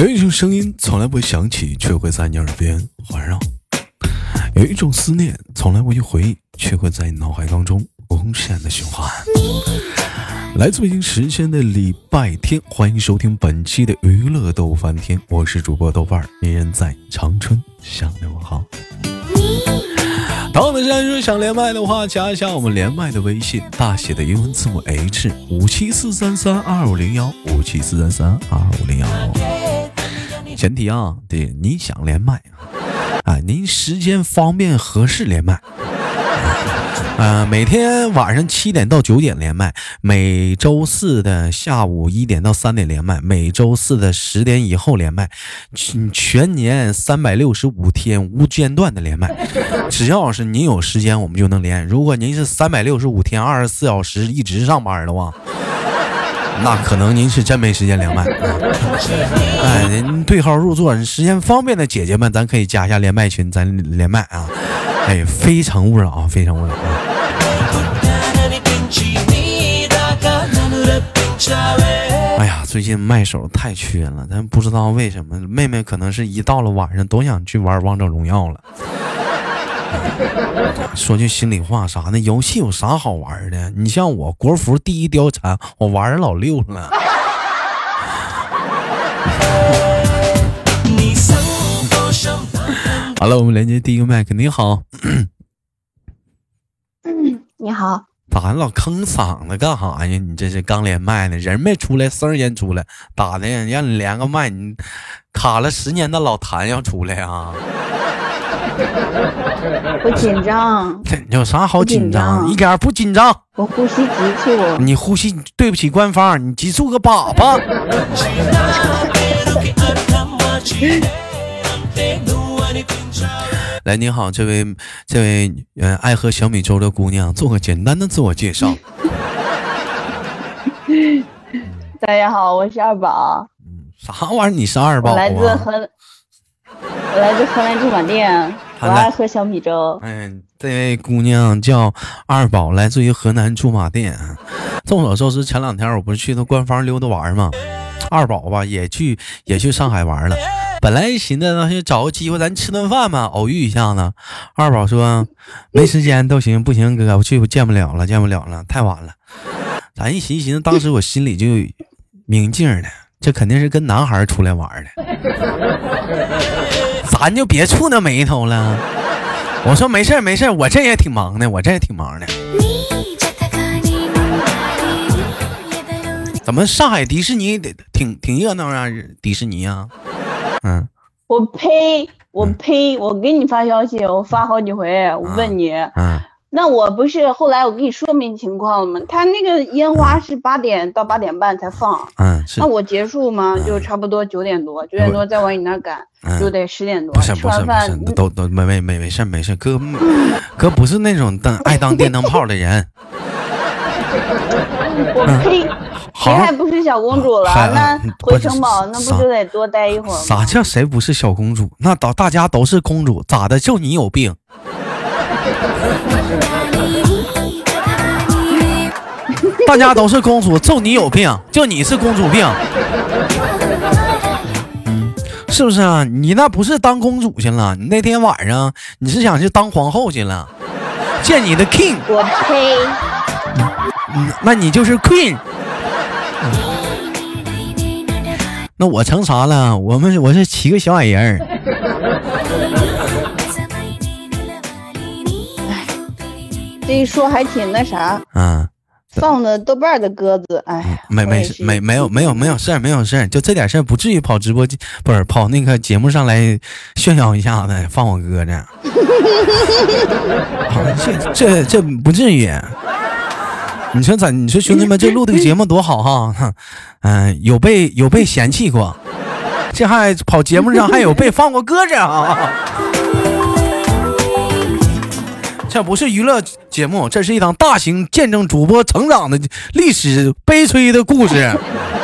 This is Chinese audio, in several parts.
有一种声音从来不会响起，却会在你耳边环绕；有一种思念从来不去回忆，却会在你脑海当中无限的循环。来自北京时间的礼拜天，欢迎收听本期的娱乐逗翻天，我是主播豆瓣儿，依然在长春向你问好。当的现在想连麦的话，加一下我们连麦的微信，大写的英文字母 H 五七四三三二五零幺五七四三三二五零幺。前提啊，对，你想连麦啊，您时间方便合适连麦。呃，每天晚上七点到九点连麦，每周四的下午一点到三点连麦，每周四的十点以后连麦，全年三百六十五天无间断的连麦，只要是您有时间，我们就能连。如果您是三百六十五天二十四小时一直上班的话，那可能您是真没时间连麦。哎，您对号入座，时间方便的姐姐们，咱可以加一下连麦群，咱连麦啊。哎，非诚勿扰，非诚勿扰啊！哎呀，最近麦手太缺了，咱不知道为什么。妹妹可能是一到了晚上都想去玩王者荣耀了。说句心里话，啥呢？游戏有啥好玩的？你像我国服第一貂蝉，我玩老六了。好了，我们连接第一个麦肯定好，嗯，你好，咋老坑嗓子干啥呀？你这是刚连麦呢，人没出来，声先出来，咋的？让你连个麦，你卡了十年的老谭要出来啊？我紧张，有啥好紧张？一点不紧张。我呼吸急促。你呼吸对不起官方，你急促个粑粑。来，你好，这位这位呃爱喝小米粥的姑娘，做个简单的自我介绍。大家好，我是二宝。嗯，啥玩意儿？你是二宝？我来自河，我来自河南驻马店，我爱喝小米粥。嗯，这位姑娘叫二宝，来自于河南驻马店。众所周知，前两天我不是去那官方溜达玩吗？二宝吧也去也去上海玩了。本来寻思那就找个机会咱吃顿饭嘛，偶遇一下子。二宝说没时间都行，不行哥我去见不了了，见不了了，太晚了。咱一寻思，当时我心里就明镜了，这肯定是跟男孩出来玩的，咱就别触那眉头了。我说没事没事我这也挺忙的，我这也挺忙的。怎么上海迪士尼挺挺热闹啊？迪士尼啊？嗯，我呸！我呸！我给你发消息，我发好几回，我问你，嗯，那我不是后来我给你说明情况了吗？他那个烟花是八点到八点半才放，嗯，那我结束吗？就差不多九点多，九点多再往你那赶，就得十点多。不是不是不是，都都没没没没事没事，哥哥不是那种当爱当电灯泡的人。我呸！谁还不是小公主了？那回城堡那不就得多待一会儿吗？啥叫谁不是小公主？那大大家都是公主，咋的？就你有病？大家都是公主，就你有病？就你是公主病？嗯，是不是啊？你那不是当公主去了？你那天晚上你是想去当皇后去了？见你的 king？我呸！嗯，那你就是 queen。那我成啥了？我们我是七个小矮人儿。这一说还挺那啥。嗯。放的豆瓣的鸽子，哎。没没事，没没有没有没有事儿，没有事儿，就这点事儿不至于跑直播间，不是跑那个节目上来炫耀一下子，放我鸽子。这这这不至于。你说咋？你说兄弟们，这录这个节目多好哈！嗯，有被有被嫌弃过，这还跑节目上还有被放过鸽子啊！这不是娱乐节目，这是一档大型见证主播成长的历史悲催的故事，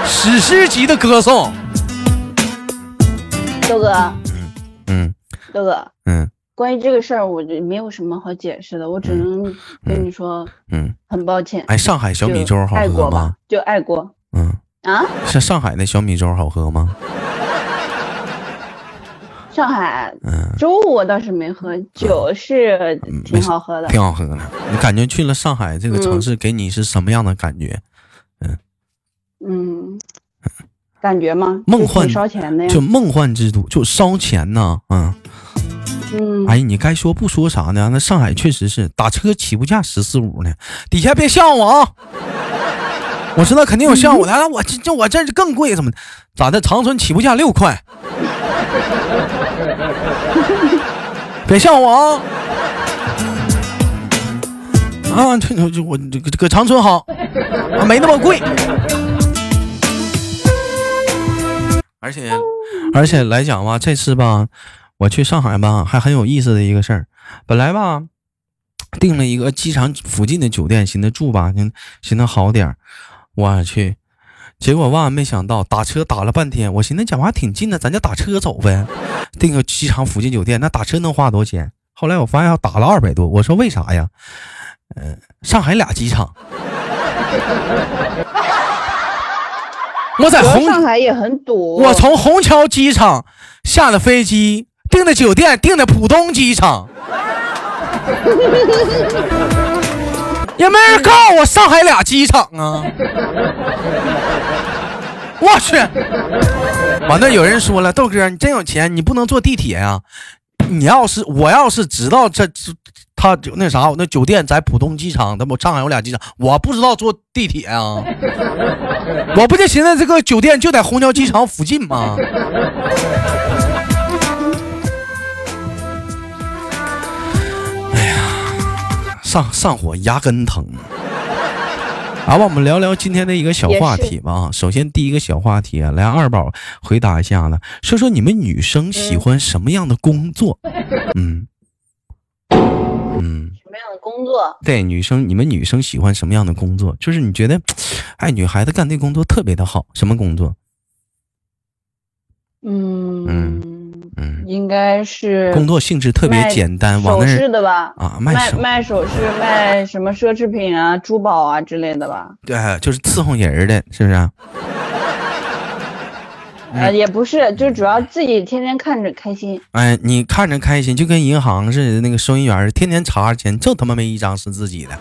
史诗级的歌颂。豆哥，嗯嗯，豆哥，嗯。关于这个事儿，我就没有什么好解释的，我只能跟你说，嗯，很抱歉。哎，上海小米粥好喝吗？就爱国。嗯啊，像上海那小米粥好喝吗？上海，嗯，粥我倒是没喝，酒是挺好喝的，挺好喝的。你感觉去了上海这个城市，给你是什么样的感觉？嗯嗯，感觉吗？梦幻烧钱的呀，就梦幻之都，就烧钱呢，嗯嗯。哎，你该说不说啥呢？那上海确实是打车起步价十四五呢，底下别笑我啊！我知道肯定有笑我的，我这这我这更贵，怎么咋的？长春起步价六块。别笑我啊！啊，这这我这个搁长春好，没那么贵。而且而且来讲吧，这次吧，我去上海吧，还很有意思的一个事儿。本来吧，订了一个机场附近的酒店，寻思住吧，寻寻思好点儿。我去。结果万万没想到，打车打了半天，我寻思讲话挺近的，咱就打车走呗。订个机场附近酒店，那打车能花多少钱？后来我发现要打了二百多。我说为啥呀？嗯，上海俩机场。我在红上海也很堵。我从虹桥机场下了飞机，订的酒店订的浦东机场。也没人告诉我上海俩机场啊！我去，完了有人说了，豆哥你真有钱，你不能坐地铁啊？你要是我要是知道这他那啥，那酒店在浦东机场，那不上海有俩机场，我不知道坐地铁啊？我不就寻思这个酒店就在虹桥机场附近吗？上上火，牙根疼。好吧，我们聊聊今天的一个小话题吧。首先，第一个小话题啊，来二宝回答一下子，说说你们女生喜欢什么样的工作？嗯嗯，什么样的工作？对，女生，你们女生喜欢什么样的工作？就是你觉得，哎，女孩子干这工作特别的好，什么工作？嗯嗯。嗯，应该是工作性质特别简单，首饰的吧？啊，卖卖首饰，卖什么奢侈品啊、珠宝啊之类的吧？对，就是伺候人的，是不是？呃，也不是，就主要自己天天看着开心。哎，你看着开心，就跟银行似的，那个收银员天天查钱，就他妈没一张是自己的。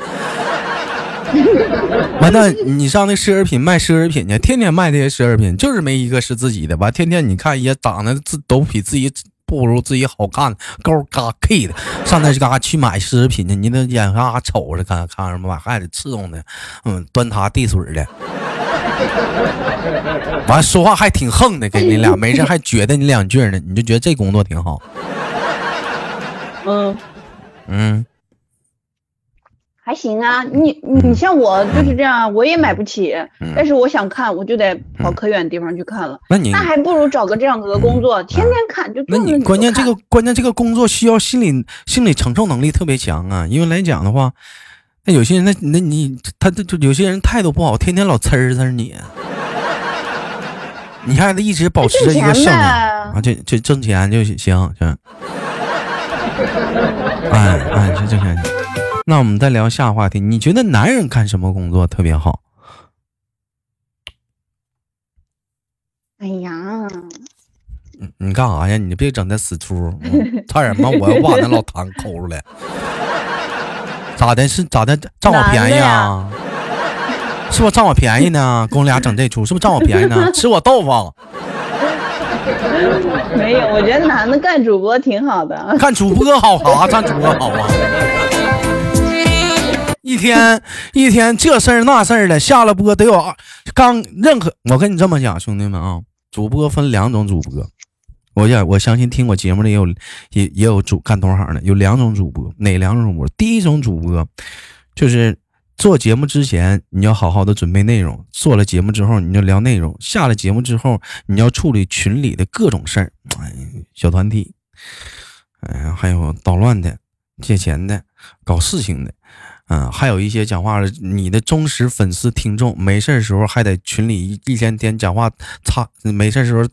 完蛋，你上那奢侈品卖奢侈品去，天天卖这些奢侈品，就是没一个是自己的。完，天天你看也长得自都比自己不如自己好看，高嘎 K 的，上那嘎去买奢侈品去，你那眼嘎瞅着看看什么，还得伺候呢，嗯，端茶递水的。完说话还挺横的，跟你俩没事还觉得你两句呢，你就觉得这工作挺好。嗯嗯。还行啊，你你像我就是这样，我也买不起，但是我想看，我就得跑可远地方去看了。那你那还不如找个这样子的工作，天天看就。那你关键这个关键这个工作需要心理心理承受能力特别强啊，因为来讲的话，那有些人那那你他这就有些人态度不好，天天老呲儿呲你，你还得一直保持着一个善良啊，就就挣钱就行行。哎哎，就挣钱。那我们再聊下话题，你觉得男人干什么工作特别好？哎呀，你你干啥呀？你别整那死出，差点把我要把那老唐抠出来。咋的？是咋的？占我便宜啊？是不是占我便宜呢？跟我俩整这出，是不是占我便宜呢？吃我豆腐？没有，我觉得男的干主播挺好的。干主播好啥？干主播好啊？一天一天这事儿那事儿的，下了播得有刚任何。我跟你这么讲，兄弟们啊，主播分两种主播。我讲，我相信听我节目的也有也也有主干同行的，有两种主播，哪两种主播？第一种主播就是做节目之前你要好好的准备内容，做了节目之后你就聊内容，下了节目之后你要处理群里的各种事儿，小团体，哎，还有捣乱的、借钱的、搞事情的。嗯，还有一些讲话的，你的忠实粉丝听众，没事时候还得群里一天天讲话，擦，没事时候，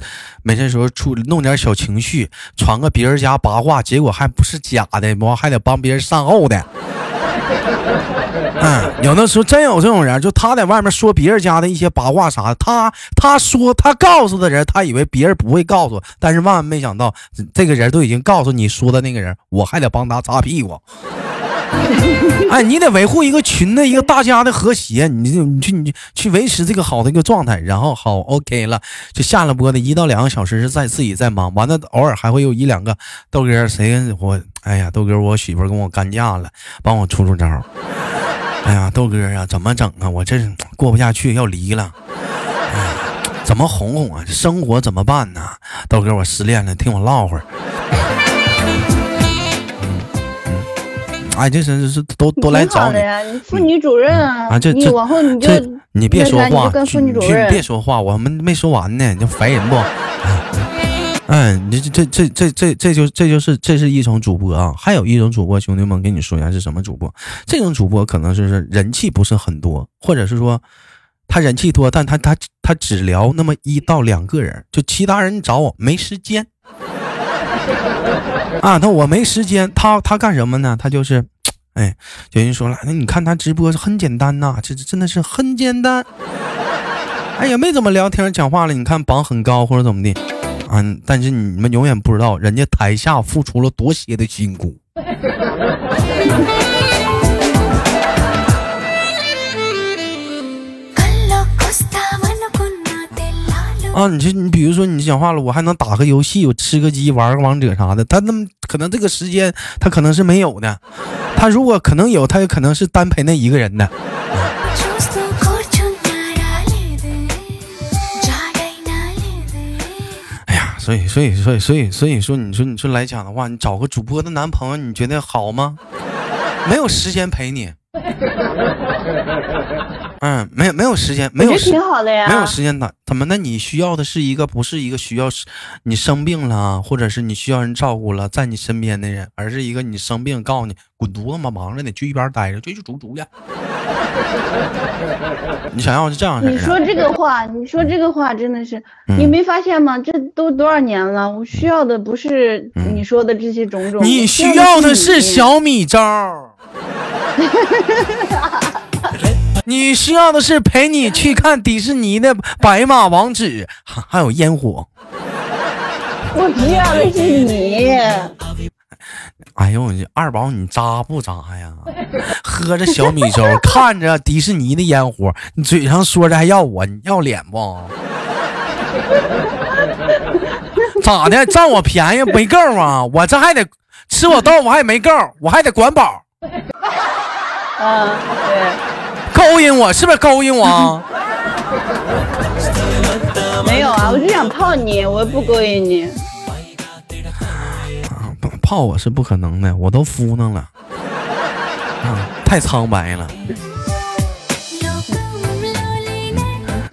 没事时候出弄点小情绪，传个别人家八卦，结果还不是假的，完还得帮别人善后的。嗯，有的时候真有这种人，就他在外面说别人家的一些八卦啥的，他他说他告诉的人，他以为别人不会告诉，但是万万没想到，这个人都已经告诉你说的那个人，我还得帮他擦屁股。哎，你得维护一个群的一个大家的和谐，你就你去你去维持这个好的一个状态，然后好 OK 了，就下了播的一到两个小时是在自己在忙，完了偶尔还会有一两个豆哥谁跟我哎呀豆哥我媳妇跟我干架了，帮我出出招。哎呀豆哥啊怎么整啊？我这过不下去要离了，哎，怎么哄哄啊？生活怎么办呢？豆哥我失恋了，听我唠会儿。哎，这是是都都来找你呀！你妇女主任啊！这这往后你就你别说话，你别说话，我们没说完呢，你烦人不？哎，你这这这这这这就这就是这是一种主播啊，还有一种主播，兄弟们跟你说一下是什么主播？这种主播可能就是人气不是很多，或者是说他人气多，但他他他只聊那么一到两个人，就其他人找我没时间。啊，那我没时间，他他干什么呢？他就是，哎，有人说了，那你看他直播很简单呐，这真的是很简单。哎呀，没怎么聊天讲话了，你看榜很高或者怎么的，啊，但是你们永远不知道人家台下付出了多些的辛苦。啊，你这你比如说你讲话了，我还能打个游戏，我吃个鸡，玩个王者啥的。他那么可能这个时间他可能是没有的，他如果可能有，他也可能是单陪那一个人的。哎呀，所以所以所以所以所以说，你说你说来讲的话，你找个主播的男朋友，你觉得好吗？没有时间陪你。嗯，没有没有时间，没有挺好的呀。没有时间打，怎么？那你需要的是一个，不是一个需要你生病了，或者是你需要人照顾了，在你身边的人，而是一个你生病，告诉你滚犊子吧，忙着呢，去一边待着，就去煮煮去。你想要是这样你说这个话，你说这个话真的是，你没发现吗？这都多少年了，我需要的不是你说的这些种种，你需要的是小米粥。你需要的是陪你去看迪士尼的白马王子，还有烟火。我需要的是你。哎呦我二宝你渣不渣呀？喝着小米粥，看着迪士尼的烟火，你嘴上说着还要我，你要脸不？咋的？占我便宜没够啊？我这还得吃我豆腐还没够，我还得管饱。嗯，对。勾引我是不是勾引我？没有啊，我就想泡你，我又不勾引你。啊泡我是不可能的，我都敷弄了，啊，太苍白了。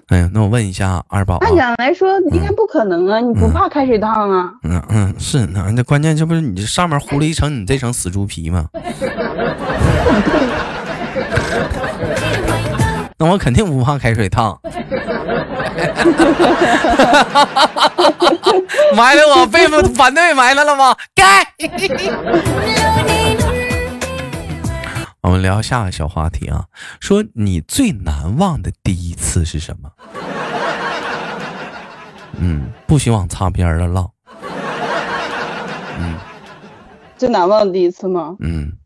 哎呀，那我问一下二宝，按讲来说应该不可能啊，你不怕开水烫啊？嗯嗯，是那那关键这不是你这上面糊了一层你这层死猪皮吗？那我肯定不怕开水烫。埋汰我被反对埋汰了吗？该。我们聊下个小话题啊，说你最难忘的第一次是什么？嗯，不许往擦边的唠。嗯，最难忘的第一次吗？嗯，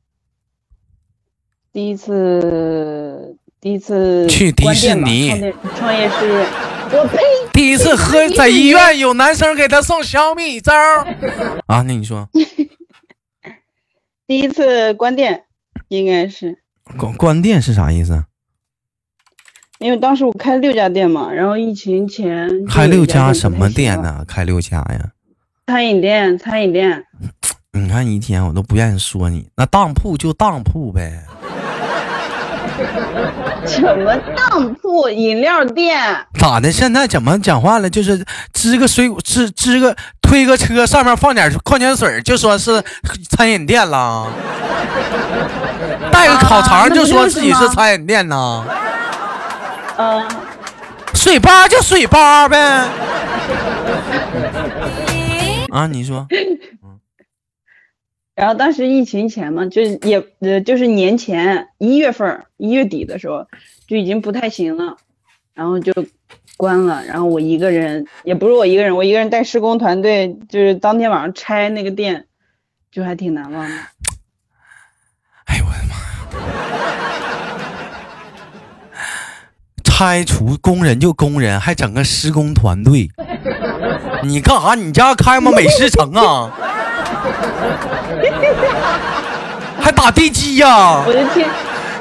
第一次。第一次去迪士尼创业事业，我呸！第一次喝在医院有男生给他送小米粥啊？那你说，第一次关店应该是关关店是啥意思？因为当时我开六家店嘛，然后疫情前开六家什么店呢？开六家呀？餐饮店，餐饮店。你看一天我都不愿意说你，那当铺就当铺呗。什么当铺饮料店？咋的？现在怎么讲话了？就是支个水果，支支个推个车，上面放点矿泉水，就说是餐饮店了。带个烤肠就说自己是餐饮店呢。嗯，水吧就水吧呗。啊，你说。然后当时疫情前嘛，就也呃就是年前一月份一月底的时候就已经不太行了，然后就关了。然后我一个人，也不是我一个人，我一个人带施工团队，就是当天晚上拆那个店，就还挺难忘的。哎呦我的妈！拆除工人就工人，还整个施工团队，你干啥？你家开吗？美食城啊？还打地基呀？我就听，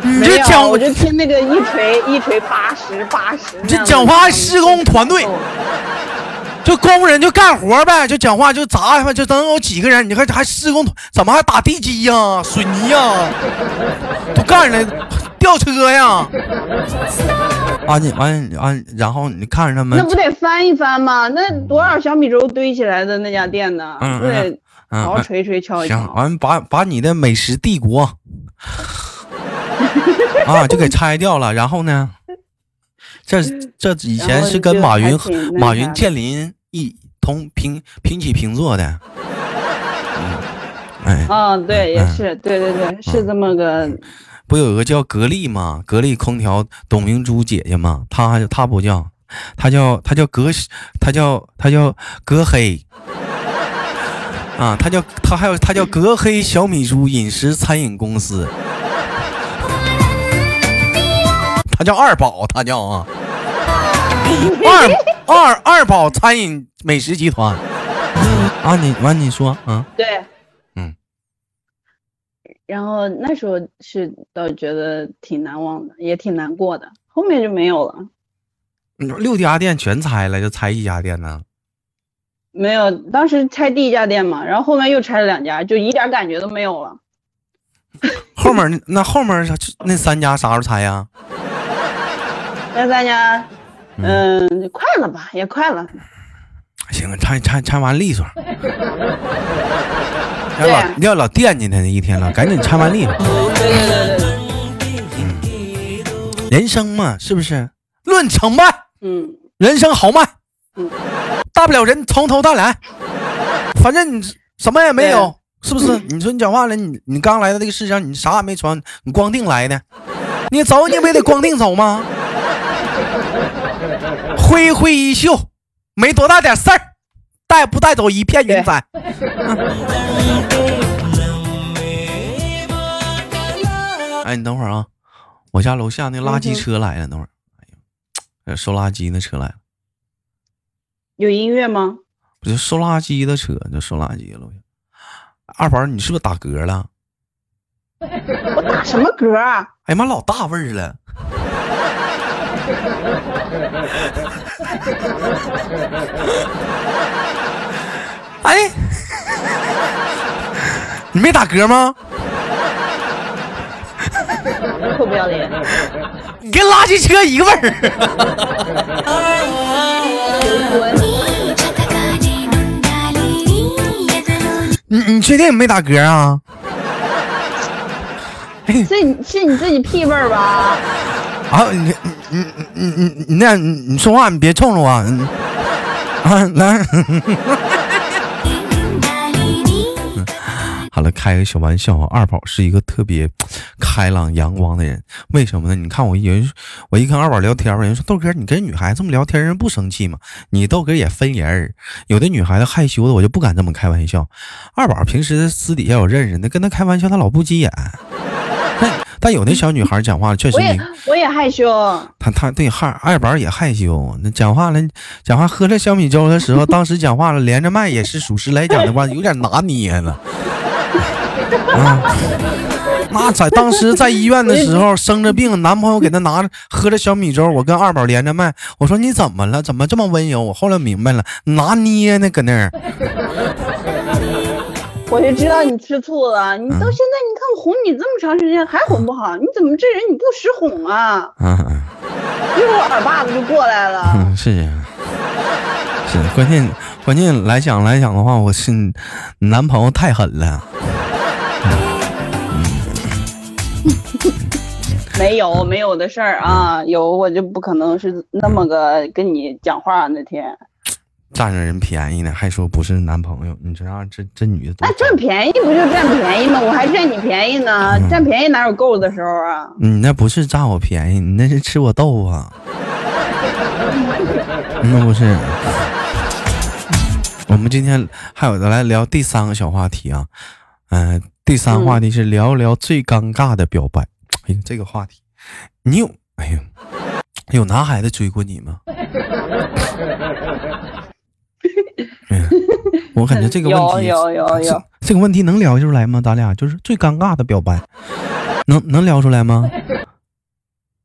你这讲，我就听那个一锤一锤八十八十。你这讲话施工团队，就工人就干活呗，就讲话就砸呗，就能有几个人？你看还施工，怎么还打地基呀？水泥呀？都干啥呢？吊车呀？啊你完完，然后你看着他们，那不得翻一翻吗？那多少小米粥堆起来的那家店呢？对。好好锤锤敲一敲，行，完把把你的美食帝国 啊就给拆掉了，然后呢，这 这以前是跟马云马云建林一同平平起平坐的，哎，啊对，也是，对对对，是这么个，不有个叫格力吗？格力空调董明珠姐姐吗？她她不叫，她叫她叫格，她叫她叫格黑。啊，他叫他还有他叫格黑小米猪饮食餐饮公司，他叫二宝，他叫啊，二 二二宝餐饮美食集团。啊，你完你说啊，对，嗯，然后那时候是倒觉得挺难忘的，也挺难过的，后面就没有了。六家店全拆了，就拆一家店呢？没有，当时拆第一家店嘛，然后后面又拆了两家，就一点感觉都没有了。后面那后面那三家啥时候拆呀？那三家，嗯，快了吧，也快了。行，拆拆拆完利索。要老要老惦记他那一天了，赶紧拆完利索。嗯，人生嘛，是不是？论成败，嗯，人生豪迈，嗯。大不了人从头再来，反正你什么也没有，是不是？你说你讲话了，你你刚来到这个世上，你啥也没穿，你光腚来的，你走你不也得光腚走吗？挥挥衣袖，没多大点事儿，带不带走一片云彩？哎，你等会儿啊，我家楼下那垃圾车来了，等会儿，哎呦，收垃圾那车来了。有音乐吗？不就收垃圾的车，就收垃圾了。二宝，你是不是打嗝了？我打什么嗝？哎呀妈，老大味儿了！哎，你没打嗝吗？臭不要脸！你跟垃圾车一个味儿。你你确定你没打嗝啊？是是你自己屁味儿吧？啊，你你你你你你那，你说话你别冲着我啊！来。好了，开个小玩笑啊！二宝是一个特别开朗阳光的人，为什么呢？你看我有人，我一跟二宝聊天，有人说豆哥，你跟女孩子这么聊天，人不生气吗？你豆哥也分人，有的女孩子害羞的，我就不敢这么开玩笑。二宝平时私底下我认识的，跟他开玩笑，他老不急眼。但 但有的小女孩讲话确实，我也我也害羞。她她对二二宝也害羞，那讲话了，讲话喝着小米粥的时候，当时讲话了，连着麦也是属实来讲的话，有点拿捏了。啊，那在当时在医院的时候生着病，男朋友给她拿着喝着小米粥，我跟二宝连着麦，我说你怎么了？怎么这么温柔？我后来明白了，拿捏呢，搁那儿。我就知道你吃醋了，你到现在你看我哄你这么长时间还哄不好，你怎么这人你不识哄啊？嗯嗯，一会儿耳巴子就过来了。嗯是呀，是关键关键来讲来讲的话，我是男朋友太狠了。没有没有的事儿啊，有我就不可能是那么个跟你讲话那天。占着人便宜呢，还说不是男朋友，你这样这这女的那占便宜不就占便宜吗？我还占你便宜呢，占便宜哪有够的时候啊？你那不是占我便宜，你那是吃我豆腐。啊那不是。我们今天还有的来聊第三个小话题啊，嗯，第三话题是聊聊最尴尬的表白。哎呀，这个话题，你有哎呀，有男孩子追过你吗？我感觉这个问题有有有有这个问题能聊出来吗？咱俩就是最尴尬的表白，能能聊出来吗？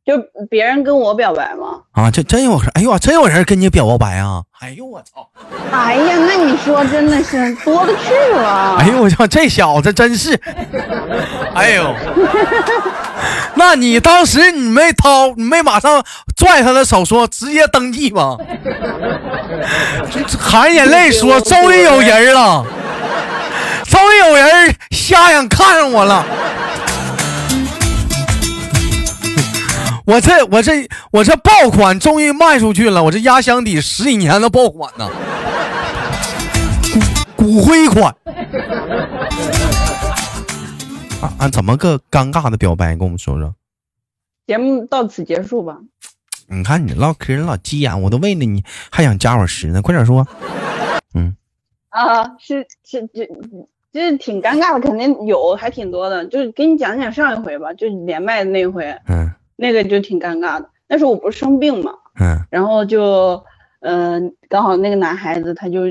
就别人跟我表白吗？啊，这真有人，哎呦，真有人跟你表白啊！哎呦我操！哎呀，那你说真的是多了去了。哎呦我操，这小子真是！哎呦，那你当时你没掏，你没马上拽他的手说直接登记吗？含眼泪说终于有人了，终于有人瞎眼看上我了。我这我这我这爆款终于卖出去了，我这压箱底十几年的爆款呢，骨灰款。啊啊！怎么个尴尬的表白？跟我们说说。节目到此结束吧。你看你唠嗑老急眼，我都为了你还想加会儿时呢，快点说。嗯。啊，是是这这挺尴尬的，肯定有，还挺多的。就是给你讲讲上一回吧，就连麦的那回。嗯。那个就挺尴尬的，那时候我不是生病嘛，嗯，然后就，嗯，刚好那个男孩子他就，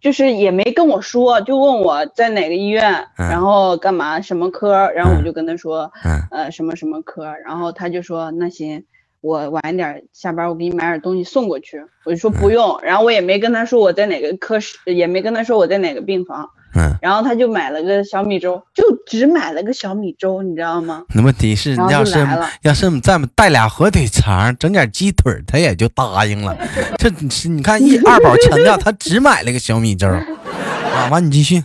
就是也没跟我说，就问我在哪个医院，然后干嘛什么科，然后我就跟他说，呃，什么什么科，然后他就说那行，我晚点下班我给你买点东西送过去，我就说不用，然后我也没跟他说我在哪个科室，也没跟他说我在哪个病房。嗯，然后他就买了个小米粥，就只买了个小米粥，你知道吗？那问题是，要是要是再带俩火腿肠，整点鸡腿，他也就答应了。这你看，一二宝强调他只买了个小米粥 啊。完，你继续。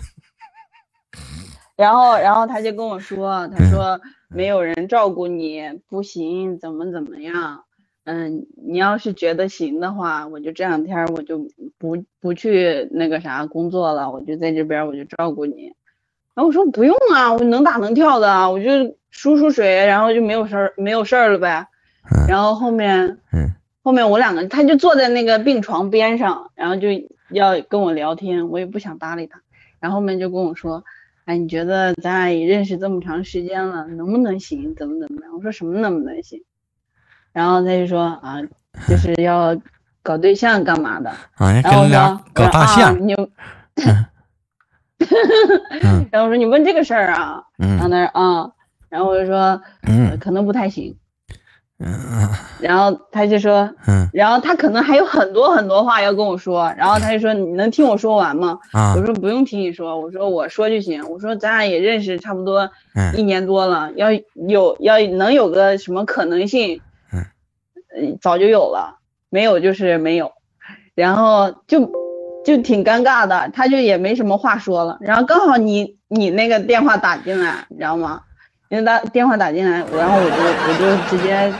然后，然后他就跟我说，他说没有人照顾你不行，怎么怎么样。嗯，你要是觉得行的话，我就这两天我就不不去那个啥工作了，我就在这边我就照顾你。然后我说不用啊，我能打能跳的，我就输输水，然后就没有事儿没有事儿了呗。然后后面，嗯，后面我两个他就坐在那个病床边上，然后就要跟我聊天，我也不想搭理他。然后后面就跟我说，哎，你觉得咱俩也认识这么长时间了，能不能行？怎么怎么样？我说什么能不能行？然后他就说啊，就是 要搞对象干嘛的？啊，然后我说搞大象。你，然后我说你问这个事儿啊？然后他说啊，然后我就说，嗯，可能不太行。嗯 然后他就说，嗯，然后他可能还有很多很多话要跟我说，然后他就说你能听我说完吗？啊，我说不用听你说，我说我说就行。我说咱俩也认识差不多一年多了，要有要能有个什么可能性？早就有了，没有就是没有，然后就就挺尴尬的，他就也没什么话说了。然后刚好你你那个电话打进来，你知道吗？因为打电话打进来，然后我就我就直接，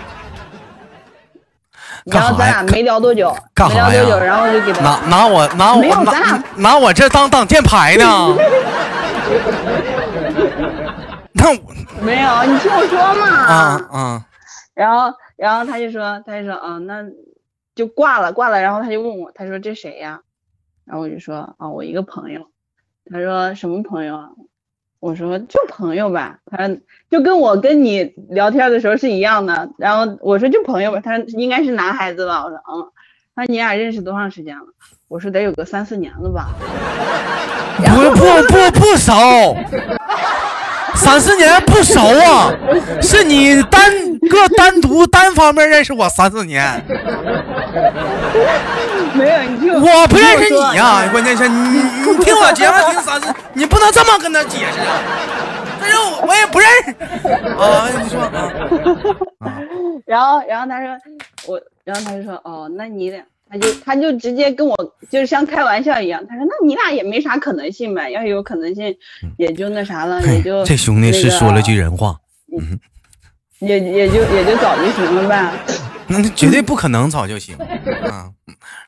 然后咱俩没聊多久，没聊多久，然后就给他拿拿我拿我拿拿我这当挡箭牌呢？那没有，你听我说嘛。啊啊。然后。然后他就说，他就说，啊，那就挂了，挂了。然后他就问我，他说这谁呀？然后我就说，啊，我一个朋友。他说什么朋友啊？我说就朋友吧。他说就跟我跟你聊天的时候是一样的。然后我说就朋友吧。他说应该是男孩子吧？我说嗯。他说你俩认识多长时间了？我说得有个三四年了吧。不不不不熟。三四年不熟啊，是你单个单独单方面认识我三四年，没有你听。我不认识你呀，关键是你你听我节目听三四，你不能这么跟他解释啊，但是我也不认识。啊，你说啊，然后然后他说我，然后他就说哦，那你俩。他就他就直接跟我就是像开玩笑一样，他说那你俩也没啥可能性呗，要有可能性也就那啥了，也就这兄弟是说了句人话，嗯，也也就也就早就行了呗，那绝对不可能早就行啊，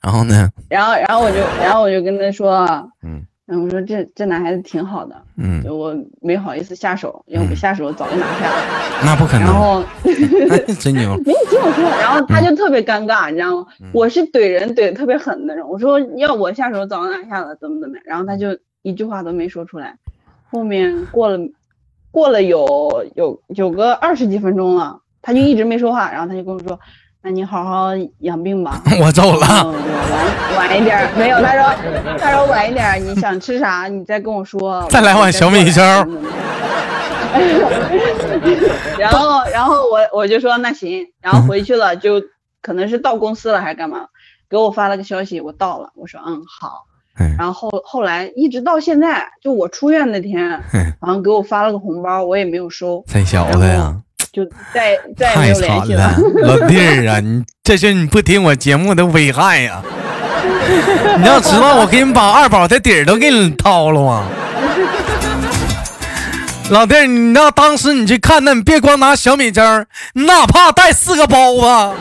然后呢？然后然后我就然后我就跟他说，嗯。然后我说这这男孩子挺好的，嗯，我没好意思下手，要不下手早就拿下了。那不可能。然后 真牛。没听我说，然后他就特别尴尬，你知道吗？我是怼人怼的特别狠那种。我说要我下手早就拿下了，怎么怎么样？然后他就一句话都没说出来。后面过了过了有有有个二十几分钟了，他就一直没说话。然后他就跟我说。那你好好养病吧。我走了。晚晚一点，没有。他说，他说晚一点，你想吃啥，你再跟我说。再来碗小米粥。然后，然后我我就说那行，然后回去了，就可能是到公司了还是干嘛，给我发了个消息，我到了。我说嗯好。然后后后来一直到现在，就我出院那天，然后给我发了个红包，我也没有收。太小了呀。就再 再没有联系了，老弟儿啊，你这是你不听我节目的危害呀！你要知道，我给你把二宝的底儿都给你掏了吗？老弟儿，你那当时你去看，那你别光拿小米粥，你哪怕带四个包子，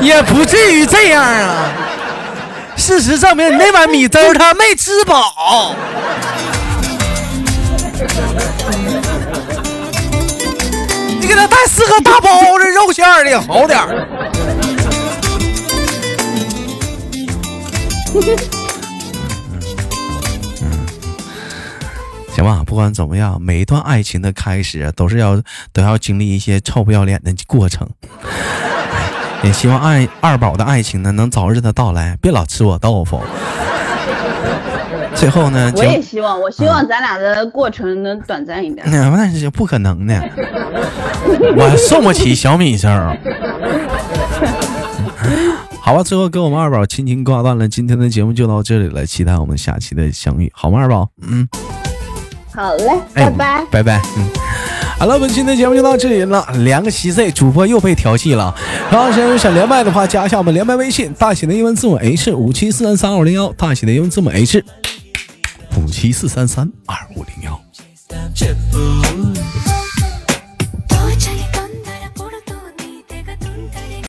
也不至于这样啊！事实证明，你那碗米粥他没吃饱。你给他带四个大包子，肉馅的好点儿。行吧，不管怎么样，每一段爱情的开始都是要都要经历一些臭不要脸的过程。也希望爱二宝的爱情呢能早日的到来，别老吃我豆腐。最后呢？我也希望，我希望咱俩的过程能短暂一点。那是不可能的，我送不起小米粥。好吧，最后跟我们二宝亲情挂断了，今天的节目就到这里了，期待我们下期的相遇，好吗？二宝，嗯，好嘞，拜拜，拜拜，嗯。好了，本期的节目就到这里了。连个七岁主播又被调戏了。然后想想连麦的话，加一下我们连麦微信，大写的英文字母 H 五七四三三二五零幺，大写的英文字母 H。五七四三三二五零幺。